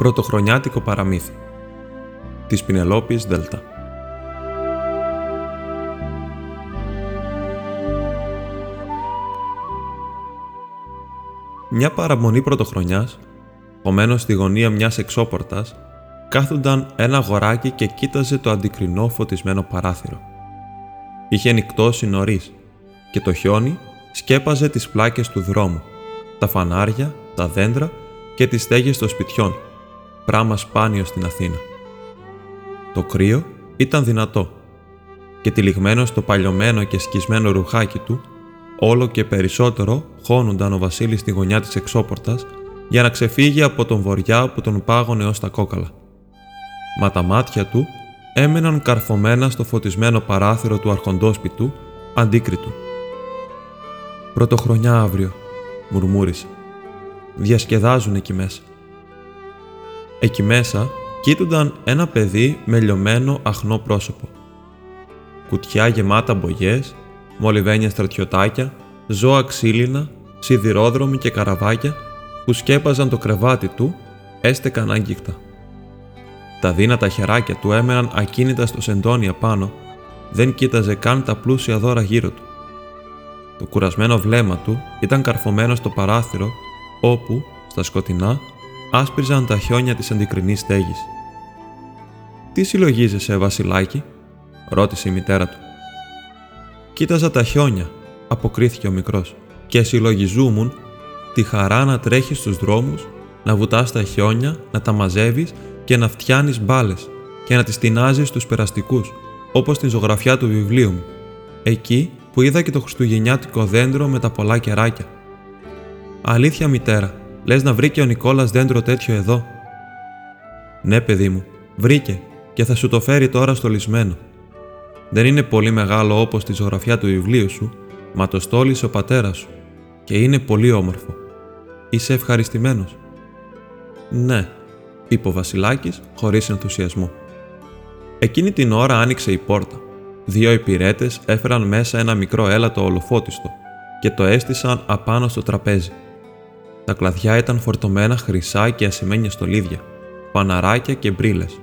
Πρωτοχρονιάτικο παραμύθι της Πινελόπης Δέλτα Μια παραμονή πρωτοχρονιάς, κομμένο στη γωνία μιας εξώπορτας, κάθονταν ένα αγοράκι και κοίταζε το αντικρινό φωτισμένο παράθυρο. Είχε νυχτώσει νωρίς και το χιόνι σκέπαζε τις πλάκες του δρόμου, τα φανάρια, τα δέντρα και τις στέγες των σπιτιών, πράγμα σπάνιο στην Αθήνα. Το κρύο ήταν δυνατό και τυλιγμένο στο παλιωμένο και σκισμένο ρουχάκι του, όλο και περισσότερο χώνονταν ο Βασίλης στη γωνιά της εξώπορτας για να ξεφύγει από τον βοριά που τον πάγωνε ως τα κόκαλα. Μα τα μάτια του έμεναν καρφωμένα στο φωτισμένο παράθυρο του αρχοντόσπιτου, αντίκριτου. «Πρωτοχρονιά αύριο», μουρμούρισε. «Διασκεδάζουν εκεί μέσα». Εκεί μέσα κοίτουνταν ένα παιδί με λιωμένο αχνό πρόσωπο. Κουτιά γεμάτα μπογιές, μολυβένια στρατιωτάκια, ζώα ξύλινα, σιδηρόδρομοι και καραβάκια που σκέπαζαν το κρεβάτι του, έστεκαν άγγικτα. Τα δύνατα χεράκια του έμεναν ακίνητα στο σεντόνι πάνω, δεν κοίταζε καν τα πλούσια δώρα γύρω του. Το κουρασμένο βλέμμα του ήταν καρφωμένο στο παράθυρο, όπου, στα σκοτεινά, άσπριζαν τα χιόνια της αντικρινής στέγης. «Τι συλλογίζεσαι, Βασιλάκη» ρώτησε η μητέρα του. «Κοίταζα τα χιόνια», αποκρίθηκε ο μικρός, «και συλλογιζούμουν τη χαρά να τρέχεις στους δρόμους, να βουτάς τα χιόνια, να τα μαζεύεις και να φτιάνεις μπάλες και να τις τεινάζεις στους περαστικούς, όπως την ζωγραφιά του βιβλίου μου, εκεί που είδα και το χριστουγεννιάτικο δέντρο με τα πολλά κεράκια. Αλήθεια, μητέρα, λες να βρήκε ο Νικόλας δέντρο τέτοιο εδώ; Ναι, παιδί μου, βρήκε και θα σου το φέρει τώρα στολισμένο. Δεν είναι πολύ μεγάλο όπως τη ζωγραφιά του βιβλίου σου, μα το στόλισε ο πατέρας σου και είναι πολύ όμορφο. Είσαι ευχαριστημένος; Ναι, είπε ο Βασιλάκης χωρίς ενθουσιασμό. Εκείνη την ώρα άνοιξε η πόρτα. Δύο υπηρέτες έφεραν μέσα ένα μικρό έλατο ολοφώτιστο και το έστησαν απάνω στο τραπέζι. Τα κλαδιά ήταν φορτωμένα χρυσά και ασημένια στολίδια, παναράκια και μπρίλες.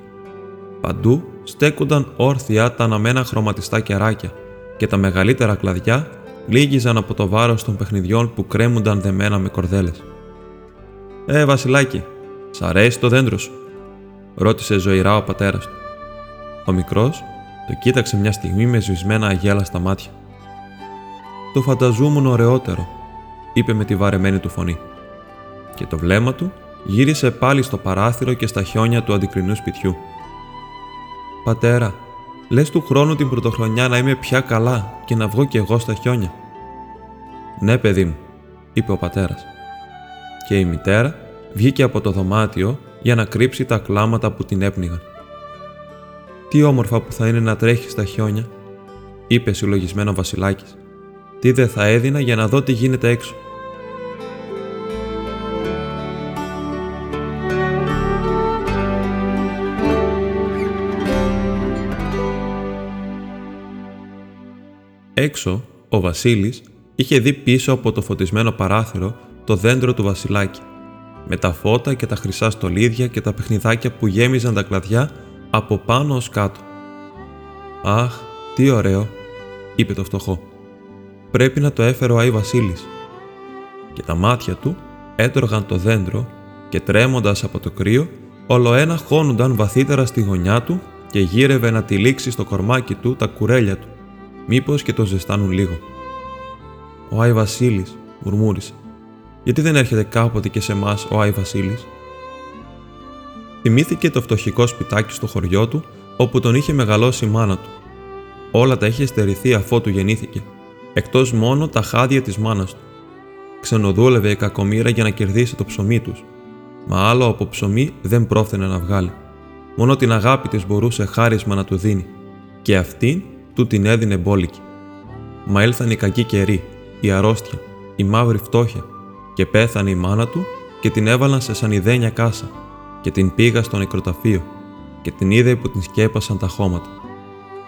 Παντού στέκονταν όρθια τα αναμένα χρωματιστά κεράκια και τα μεγαλύτερα κλαδιά λίγιζαν από το βάρος των παιχνιδιών που κρέμουνταν δεμένα με κορδέλες. Ε, Βασιλάκι, σ' αρέσει το δέντρο σου, ρώτησε ζωηρά ο πατέρας του. Ο μικρός το κοίταξε μια στιγμή με σβησμένα αγέλα στα μάτια. Το φανταζούμουν ωραιότερο, είπε με τη βαρεμένη του φωνή και το βλέμμα του γύρισε πάλι στο παράθυρο και στα χιόνια του αντικρινού σπιτιού. «Πατέρα, λες του χρόνου την πρωτοχρονιά να είμαι πια καλά και να βγω κι εγώ στα χιόνια». «Ναι, παιδί μου», είπε ο πατέρας. Και η μητέρα βγήκε από το δωμάτιο για να κρύψει τα κλάματα που την έπνιγαν. «Τι όμορφα που θα είναι να τρέχει στα χιόνια», είπε συλλογισμένο Βασιλάκης. «Τι δεν θα έδινα για να δω τι γίνεται έξω». Έξω, ο Βασίλης είχε δει πίσω από το φωτισμένο παράθυρο το δέντρο του Βασιλάκη, με τα φώτα και τα χρυσά στολίδια και τα παιχνιδάκια που γέμιζαν τα κλαδιά από πάνω ως κάτω. «Αχ, τι ωραίο», είπε το φτωχό. «Πρέπει να το έφερε ο Άι Βασίλης». Και τα μάτια του έτρωγαν το δέντρο και τρέμοντας από το κρύο, ολοένα χώνονταν βαθύτερα στη γωνιά του και γύρευε να τυλίξει στο κορμάκι του τα κουρέλια του Μήπως και το ζεστάνουν λίγο. Ο Άι Βασίλης, μουρμούρισε. Γιατί δεν έρχεται κάποτε και σε εμάς ο Άι Βασίλης; Θυμήθηκε το φτωχικό σπιτάκι στο χωριό του, όπου τον είχε μεγαλώσει η μάνα του. Όλα τα είχε στερηθεί αφότου γεννήθηκε, εκτός μόνο τα χάδια της μάνας του. Ξενοδούλευε η κακομήρα για να κερδίσει το ψωμί τους, μα άλλο από ψωμί δεν πρόφθαινε να βγάλει. Μόνο την αγάπη της μπορούσε χάρισμα να του δίνει, και αυτήν του την έδινε μπόλικη. Μα έλθαν οι κακοί καιροί, η αρρώστια, η μαύρη φτώχεια και πέθανε η μάνα του και την έβαλαν σε σανιδένια κάσα και την πήγα στο νεκροταφείο και την είδε που την σκέπασαν τα χώματα.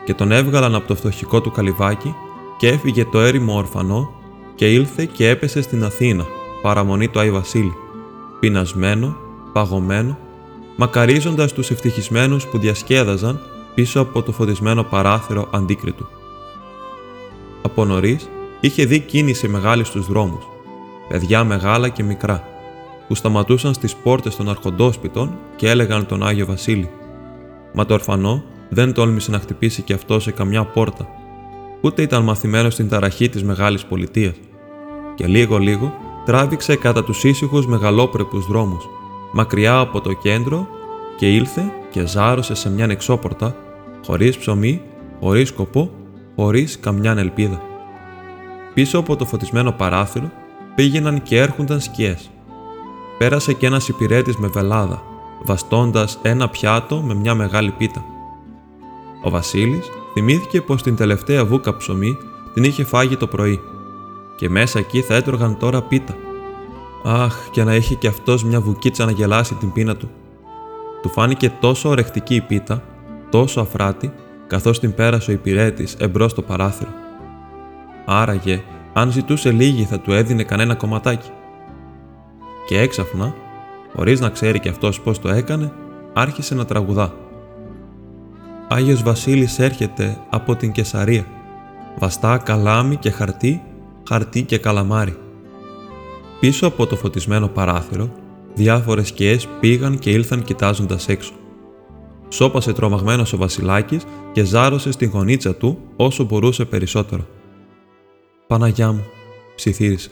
Και τον έβγαλαν από το φτωχικό του καλυβάκι και έφυγε το έρημο ορφανό και ήλθε και έπεσε στην Αθήνα, παραμονή του Άι Βασίλη, πεινασμένο, παγωμένο μακαρίζοντας τους ευτυχισμένους που διασκέδαζαν πίσω από το φωτισμένο παράθυρο αντίκριτου. Από νωρίς είχε δει κίνηση μεγάλη στους δρόμους, παιδιά μεγάλα και μικρά, που σταματούσαν στις πόρτες των αρχοντόσπιτων και έλεγαν τον Άγιο Βασίλη. Μα το ορφανό δεν τόλμησε να χτυπήσει και αυτό σε καμιά πόρτα, ούτε ήταν μαθημένο στην ταραχή της μεγάλης πολιτείας. Και λίγο-λίγο τράβηξε κατά τους ήσυχους μεγαλόπρεπους δρόμους, μακριά από το κέντρο και ήλθε και ζάρωσε σε μια εξώπορτα, χωρίς ψωμί, χωρίς σκοπό, χωρίς καμιά ελπίδα. Πίσω από το φωτισμένο παράθυρο πήγαιναν και έρχονταν σκιές. Πέρασε και ένας υπηρέτης με βελάδα, βαστώντας ένα πιάτο με μια μεγάλη πίτα. Ο Βασίλης θυμήθηκε πως την τελευταία βούκα ψωμί την είχε φάγει το πρωί και μέσα εκεί θα έτρωγαν τώρα πίτα. Αχ, και να έχει και αυτός μια βουκίτσα να γελάσει την πείνα του. Του φάνηκε τόσο ορεκτική η πίτα, τόσο αφράτη, καθώς την πέρασε ο υπηρέτης εμπρός στο παράθυρο. Άραγε, αν ζητούσε λίγη θα του έδινε κανένα κομματάκι. Και έξαφνα, χωρίς να ξέρει κι αυτός πώς το έκανε, άρχισε να τραγουδά. Άγιος Βασίλης έρχεται από την Κεσαρία. Βαστά καλάμι και χαρτί, χαρτί και καλαμάρι. Πίσω από το φωτισμένο παράθυρο, διάφορες σκιές πήγαν και ήλθαν κοιτάζοντας έξω. Σώπασε τρομαγμένος ο Βασιλάκης και ζάρωσε στην γονίτσα του όσο μπορούσε περισσότερο. «Παναγιά μου», ψιθύρισε.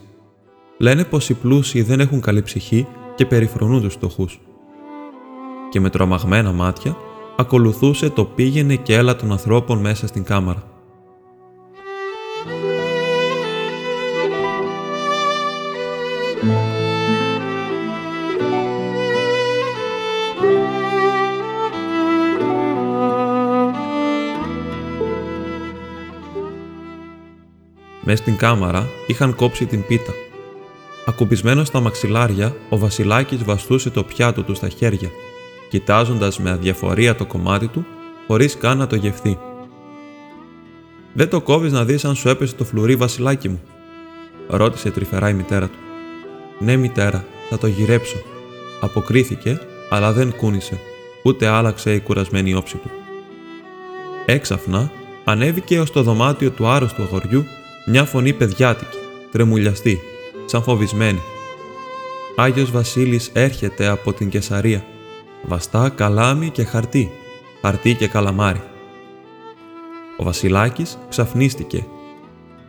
«Λένε πως οι πλούσιοι δεν έχουν καλή ψυχή και περιφρονούν τους φτωχούς». Και με τρομαγμένα μάτια ακολουθούσε το πήγαινε και έλα των ανθρώπων μέσα στην κάμαρα. Στην κάμαρα είχαν κόψει την πίτα. Ακουμπισμένος στα μαξιλάρια, ο Βασιλάκης βαστούσε το πιάτο του στα χέρια κοιτάζοντας με αδιαφορία το κομμάτι του, χωρίς καν να το γευθεί. Δεν το κόβεις να δεις αν σου έπεσε το φλουρί, Βασιλάκι μου, ρώτησε τρυφερά η μητέρα του. Ναι, μητέρα, θα το γυρέψω, αποκρίθηκε, αλλά δεν κούνησε, ούτε άλλαξε η κουρασμένη όψη του. Έξαφνα ανέβηκε ως το δωμάτιο του άρρωστου αγοριού μια φωνή παιδιάτικη, τρεμουλιαστή, σαν φοβισμένη. Άγιος Βασίλης έρχεται από την Κεσαρία βαστά καλάμι και χαρτί, χαρτί και καλαμάρι. Ο Βασιλάκης ξαφνίστηκε.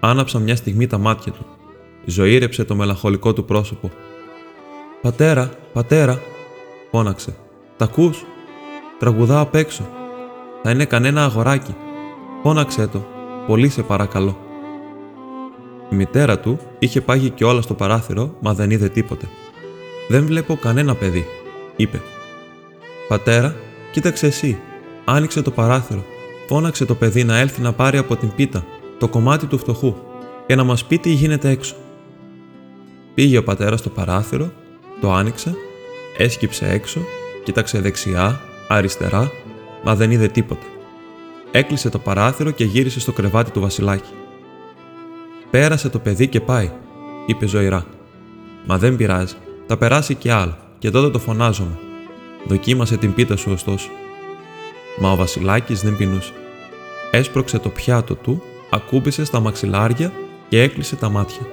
Άναψαν μια στιγμή τα μάτια του. Ζωήρεψε το μελαγχολικό του πρόσωπο. «Πατέρα, πατέρα», φώναξε. «Τα ακούς» τραγουδά απ' έξω. Θα είναι κανένα αγοράκι. Φώναξε το, πολύ σε παρακαλώ. Η μητέρα του είχε πάγει όλα στο παράθυρο, μα δεν είδε τίποτε. «Δεν βλέπω κανένα παιδί», είπε. Πατέρα, κοίταξε εσύ. Άνοιξε το παράθυρο. Φώναξε το παιδί να έλθει να πάρει από την πίτα το κομμάτι του φτωχού και να μας πει τι γίνεται έξω. Πήγε ο πατέρας στο παράθυρο, το άνοιξε, έσκυψε έξω, κοίταξε δεξιά, αριστερά, μα δεν είδε τίποτα. Έκλεισε το παράθυρο και γύρισε στο κρεβάτι του Βασιλάκη. Πέρασε το παιδί και πάει, είπε ζωηρά. Μα δεν πειράζει, θα περάσει κι άλλο, και τότε το φωνάζομαι. Δοκίμασε την πίτα σου ωστόσο. Μα ο Βασιλάκης δεν πεινούσε. Έσπρωξε το πιάτο του, ακούμπησε στα μαξιλάρια και έκλεισε τα μάτια.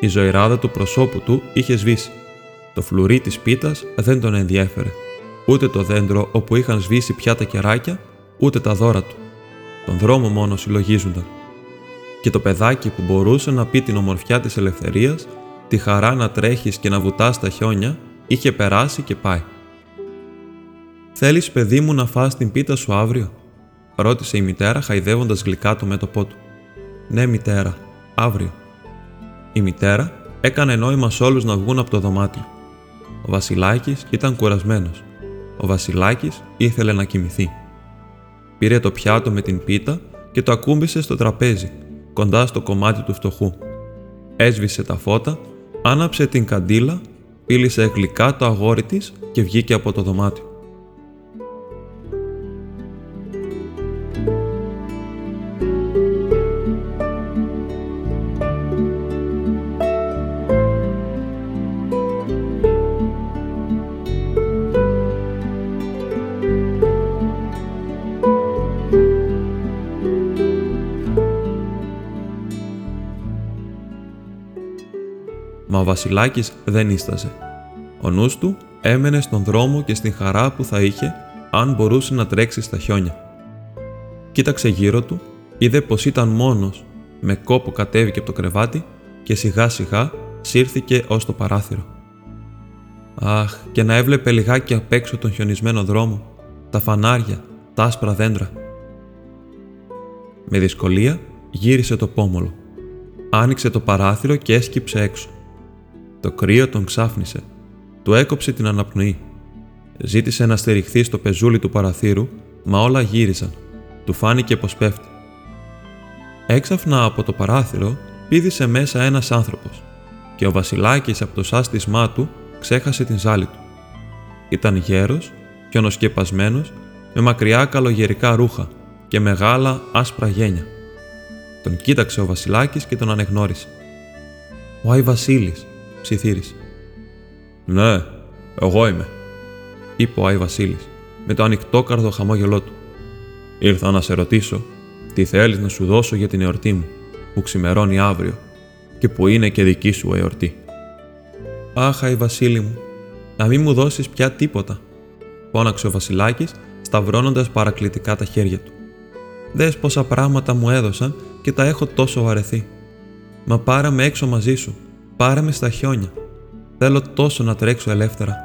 Η ζωηράδα του προσώπου του είχε σβήσει. Το φλουρί της πίτας δεν τον ενδιέφερε. Ούτε το δέντρο όπου είχαν σβήσει πια τα κεράκια, ούτε τα δώρα του. Τον δρόμο μόνο συλλογίζονταν. Και το παιδάκι που μπορούσε να πει την ομορφιά της ελευθερίας, τη χαρά να τρέχεις και να βουτάς τα χιόνια, είχε περάσει και πάει. Θέλεις, παιδί μου, να φας την πίτα σου αύριο, ρώτησε η μητέρα χαϊδεύοντας γλυκά το μέτωπό του. Ναι, μητέρα, αύριο. Η μητέρα έκανε νόημα σε όλους να βγουν από το δωμάτιο. Ο Βασιλάκης ήταν κουρασμένος. Ο Βασιλάκης ήθελε να κοιμηθεί. Πήρε το πιάτο με την πίτα και το ακούμπησε στο τραπέζι, κοντά στο κομμάτι του φτωχού. Έσβησε τα φώτα, άναψε την καντήλα, πήλησε γλυκά το αγόρι της και βγήκε από το δωμάτιο. Μα ο Βασιλάκης δεν ίσταζε. Ο νους του έμενε στον δρόμο και στην χαρά που θα είχε αν μπορούσε να τρέξει στα χιόνια. Κοίταξε γύρω του, είδε πως ήταν μόνος, με κόπο κατέβηκε από το κρεβάτι και σιγά σιγά σύρθηκε ως το παράθυρο. Αχ, και να έβλεπε λιγάκι απ' έξω τον χιονισμένο δρόμο, τα φανάρια, τα άσπρα δέντρα. Με δυσκολία γύρισε το πόμολο. Άνοιξε το παράθυρο και έσκυψε έξω. Το κρύο τον ξάφνισε. Του έκοψε την αναπνοή. Ζήτησε να στηριχθεί στο πεζούλι του παραθύρου, μα όλα γύριζαν. Του φάνηκε πως πέφτει. Έξαφνα από το παράθυρο πήδησε μέσα ένας άνθρωπος και ο βασιλάκης από το σάστισμά του ξέχασε την ζάλη του. Ήταν γέρος, χιονοσκεπασμένος, με μακριά καλογερικά ρούχα και μεγάλα άσπρα γένια. Τον κοίταξε ο βασιλάκης και τον ανεγνώρισε. «Ο Άι Βασίλης», ψιθύρισε. «Ναι, εγώ είμαι», είπε ο Άι Βασίλης, με το ανοιχτόκαρδο χαμόγελό του. «Ήρθα να σε ρωτήσω τι θέλεις να σου δώσω για την εορτή μου, που ξημερώνει αύριο και που είναι και δική σου εορτή». «Αχ, Άι Βασίλη μου, να μην μου δώσεις πια τίποτα», φώναξε ο Βασιλάκης, σταυρώνοντας παρακλητικά τα χέρια του. «Δες πόσα πράγματα μου έδωσαν και τα έχω τόσο βαρεθεί. Μα πάρε με έξω μαζί σου, πάρε με στα χιόνια. Θέλω τόσο να τρέξω ελεύθερα».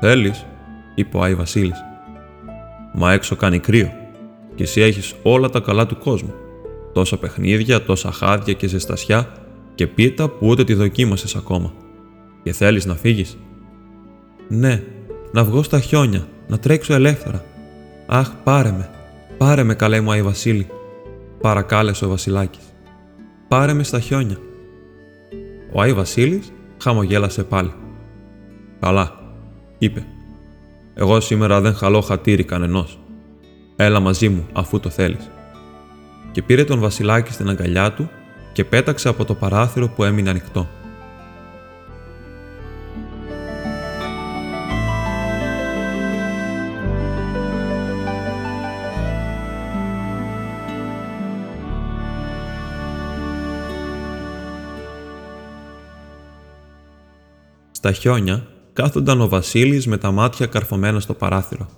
«Θέλεις», είπε ο Άι Βασίλης. «Μα έξω κάνει κρύο και εσύ έχεις όλα τα καλά του κόσμου. Τόσα παιχνίδια, τόσα χάδια και ζεστασιά και πίτα που ούτε τη δοκίμασες ακόμα. Και θέλεις να φύγεις; Ναι, να βγω στα χιόνια, να τρέξω ελεύθερα. Αχ, πάρε με, πάρε με καλέ μου Άι Βασίλη, παρακάλεσε ο Βασιλάκης. Πάρε με στα χιόνια. Ο Άι Βασίλης χαμογέλασε πάλι. Καλά, είπε. Εγώ σήμερα δεν χαλώ χατήρι κανενός. Έλα μαζί μου αφού το θέλεις. Και πήρε τον Βασιλάκη στην αγκαλιά του και πέταξε από το παράθυρο που έμεινε ανοιχτό. Στα χιόνια κάθονταν ο Βασίλης με τα μάτια καρφωμένα στο παράθυρο.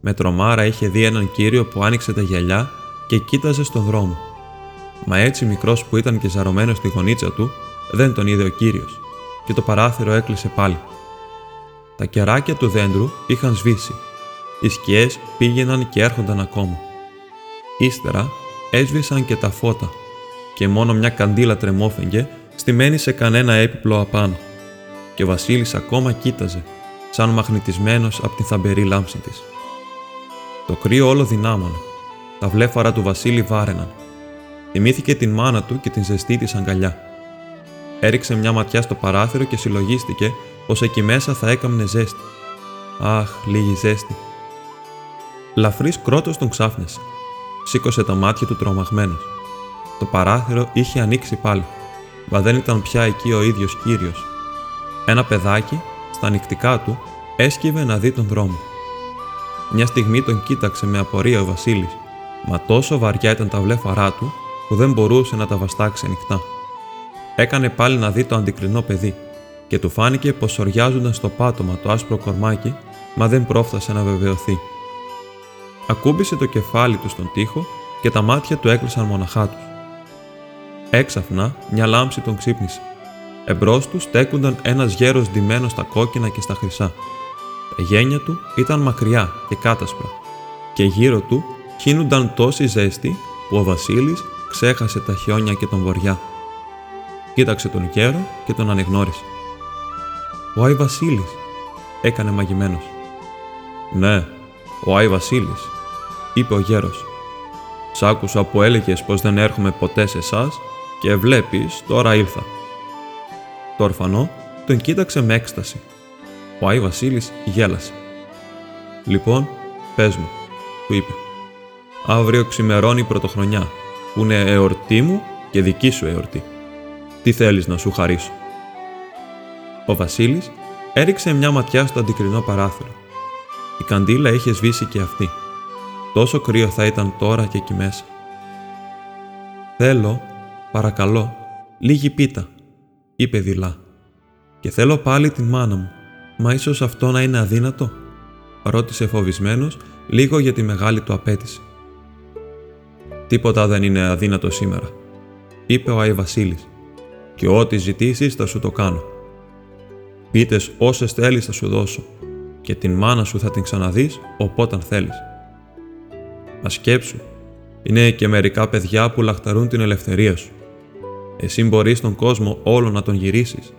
Με τρομάρα είχε δει έναν κύριο που άνοιξε τα γυαλιά και κοίταζε στον δρόμο. Μα έτσι μικρός που ήταν και ζαρωμένος στη γωνίτσα του, δεν τον είδε ο κύριος, και το παράθυρο έκλεισε πάλι. Τα κεράκια του δέντρου είχαν σβήσει. Οι σκιές πήγαιναν και έρχονταν ακόμα. Ύστερα έσβησαν και τα φώτα, και μόνο μια καντήλα τρεμόφεγγε στημένη σε κανένα έπιπλο απάνω. Και ο Βασίλης ακόμα κοίταζε, σαν μαγνητισμένος από τη θαμπερή λάμψη της. Το κρύο όλο δυνάμωνε. Τα βλέφαρα του Βασίλη βάρεναν Θυμήθηκε την μάνα του και την ζεστή της αγκαλιά. Έριξε μια ματιά στο παράθυρο και συλλογίστηκε πως εκεί μέσα θα έκαμνε ζέστη. Αχ, λίγη ζέστη. Λαφρύς κρότος τον ξάφνιασε. Σήκωσε τα μάτια του τρομαγμένος. Το παράθυρο είχε ανοίξει πάλι, μα δεν ήταν πια εκεί ο ίδιος κύριος. Ένα παιδάκι, στα νυχτικά του, έσκυβε να δει τον δρόμο. Μια στιγμή τον κοίταξε με απορία ο Βασίλης, μα τόσο βαριά ήταν τα βλέφαρά του που δεν μπορούσε να τα βαστάξει ανοιχτά. Έκανε πάλι να δει το αντικρινό παιδί και του φάνηκε πως οριάζονταν στο πάτωμα το άσπρο κορμάκι, μα δεν πρόφτασε να βεβαιωθεί. Ακούμπησε το κεφάλι του στον τοίχο και τα μάτια του έκλεισαν μοναχά τους. Έξαφνα μια λάμψη τον ξύπνησε. Εμπρός τους στέκονταν ένας γέρος ντυμένος στα κόκκινα και στα χρυσά. Τα γένια του ήταν μακριά και κάτασπρα, και γύρω του χύνονταν τόση ζέστη που ο Βασίλης ξέχασε τα χιόνια και τον βοριά. Κοίταξε τον γέρο και τον ανεγνώρισε. «Ο Άι Βασίλης», έκανε μαγειμένος. «Ναι, ο Άι Βασίλης», είπε ο γέρος. «Σ' άκουσα που έλεγες πως δεν έρχομαι ποτέ σε εσάς και βλέπεις τώρα ήλθα». Το ορφανό τον κοίταξε με έκσταση. Ο Άι Βασίλης γέλασε. «Λοιπόν, πες μου», του είπε. «Αύριο ξημερώνει η πρωτοχρονιά που είναι εορτή μου και δική σου εορτή. Τι θέλεις να σου χαρίσω. Ο Βασίλης έριξε μια ματιά στο αντικρινό παράθυρο. Η καντήλα είχε σβήσει και αυτή. Τόσο κρύο θα ήταν τώρα και εκεί μέσα. Θέλω, παρακαλώ, λίγη πίτα, είπε δειλά. Και θέλω πάλι την μάνα μου. Μα ίσως αυτό να είναι αδύνατο, ρώτησε φοβισμένος λίγο για τη μεγάλη του απέτηση. Τίποτα δεν είναι αδύνατο σήμερα, είπε ο Άι Βασίλης, και ό,τι ζητήσεις θα σου το κάνω. Πίτες όσες θέλεις θα σου δώσω και την μάνα σου θα την ξαναδείς οπότε θέλεις. Μα σκέψου, είναι και μερικά παιδιά που λαχταρούν την ελευθερία σου. Εσύ μπορείς τον κόσμο όλο να τον γυρίσεις,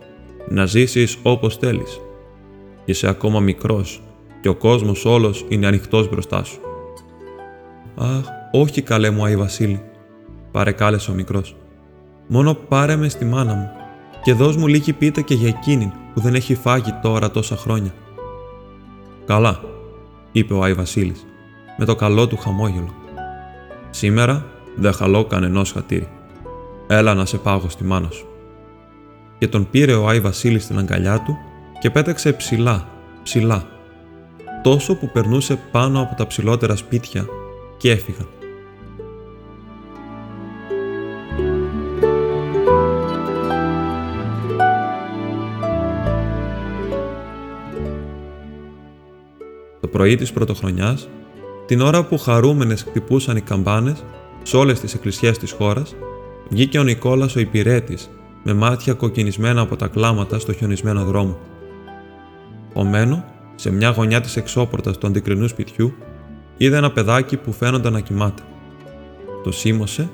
να ζήσεις όπως θέλεις. Είσαι ακόμα μικρός και ο κόσμος όλος είναι ανοιχτός μπροστά σου. «Αχ, όχι καλέ μου Άι Βασίλη», παρεκάλεσε ο μικρός. «Μόνο πάρε με στη μάνα μου και δώσ' μου λίγη πίτα και για εκείνη που δεν έχει φάγει τώρα τόσα χρόνια». «Καλά», είπε ο Άι Βασίλης, με το καλό του χαμόγελο. «Σήμερα δεν χαλώ κανενός χατήρι. Έλα να σε πάγω στη μάνα σου». Και τον πήρε ο Άι Βασίλης στην αγκαλιά του και πέταξε ψηλά, ψηλά, τόσο που περνούσε πάνω από τα ψηλότερα σπίτια και έφυγαν. Το πρωί της πρωτοχρονιάς, την ώρα που χαρούμενες χτυπούσαν οι καμπάνες σε όλες τις εκκλησιές της χώρας, βγήκε ο Νικόλας ο υπηρέτης με μάτια κοκκινισμένα από τα κλάματα στο χιονισμένο δρόμο. Ομένο, σε μια γωνιά της εξώπορτας του αντικρινού σπιτιού, είδε ένα παιδάκι που φαίνονταν να κοιμάται. Το σίμωσε,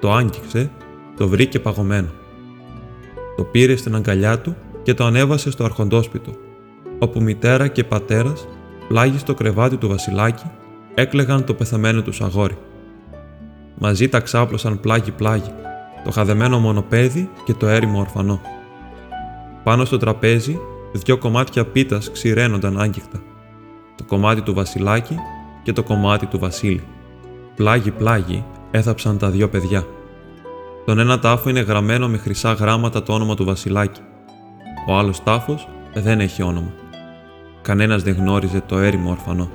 το άγγιξε, το βρήκε παγωμένο. Το πήρε στην αγκαλιά του και το ανέβασε στο αρχοντόσπιτο, όπου μητέρα και πατέρας, πλάγι στο κρεβάτι του βασιλάκι, έκλεγαν το πεθαμένο τους αγόρι. Μαζί τα ξάπλωσαν πλάγι-πλάγι, το χαδεμένο μονοπέδι και το έρημο ορφανό. Πάνω στο τραπέζι, δυο κομμάτια πίτας ξηραίνονταν άγγιχτα. Το κομμάτι του βασιλάκι και το κομμάτι του βασίλη. Πλάγι-πλάγι έθαψαν τα δυο παιδιά. Τον ένα τάφο είναι γραμμένο με χρυσά γράμματα το όνομα του βασιλάκι. Ο άλλος τάφος δεν έχει όνομα. Κανένας δεν γνώριζε το έρημο ορφανό.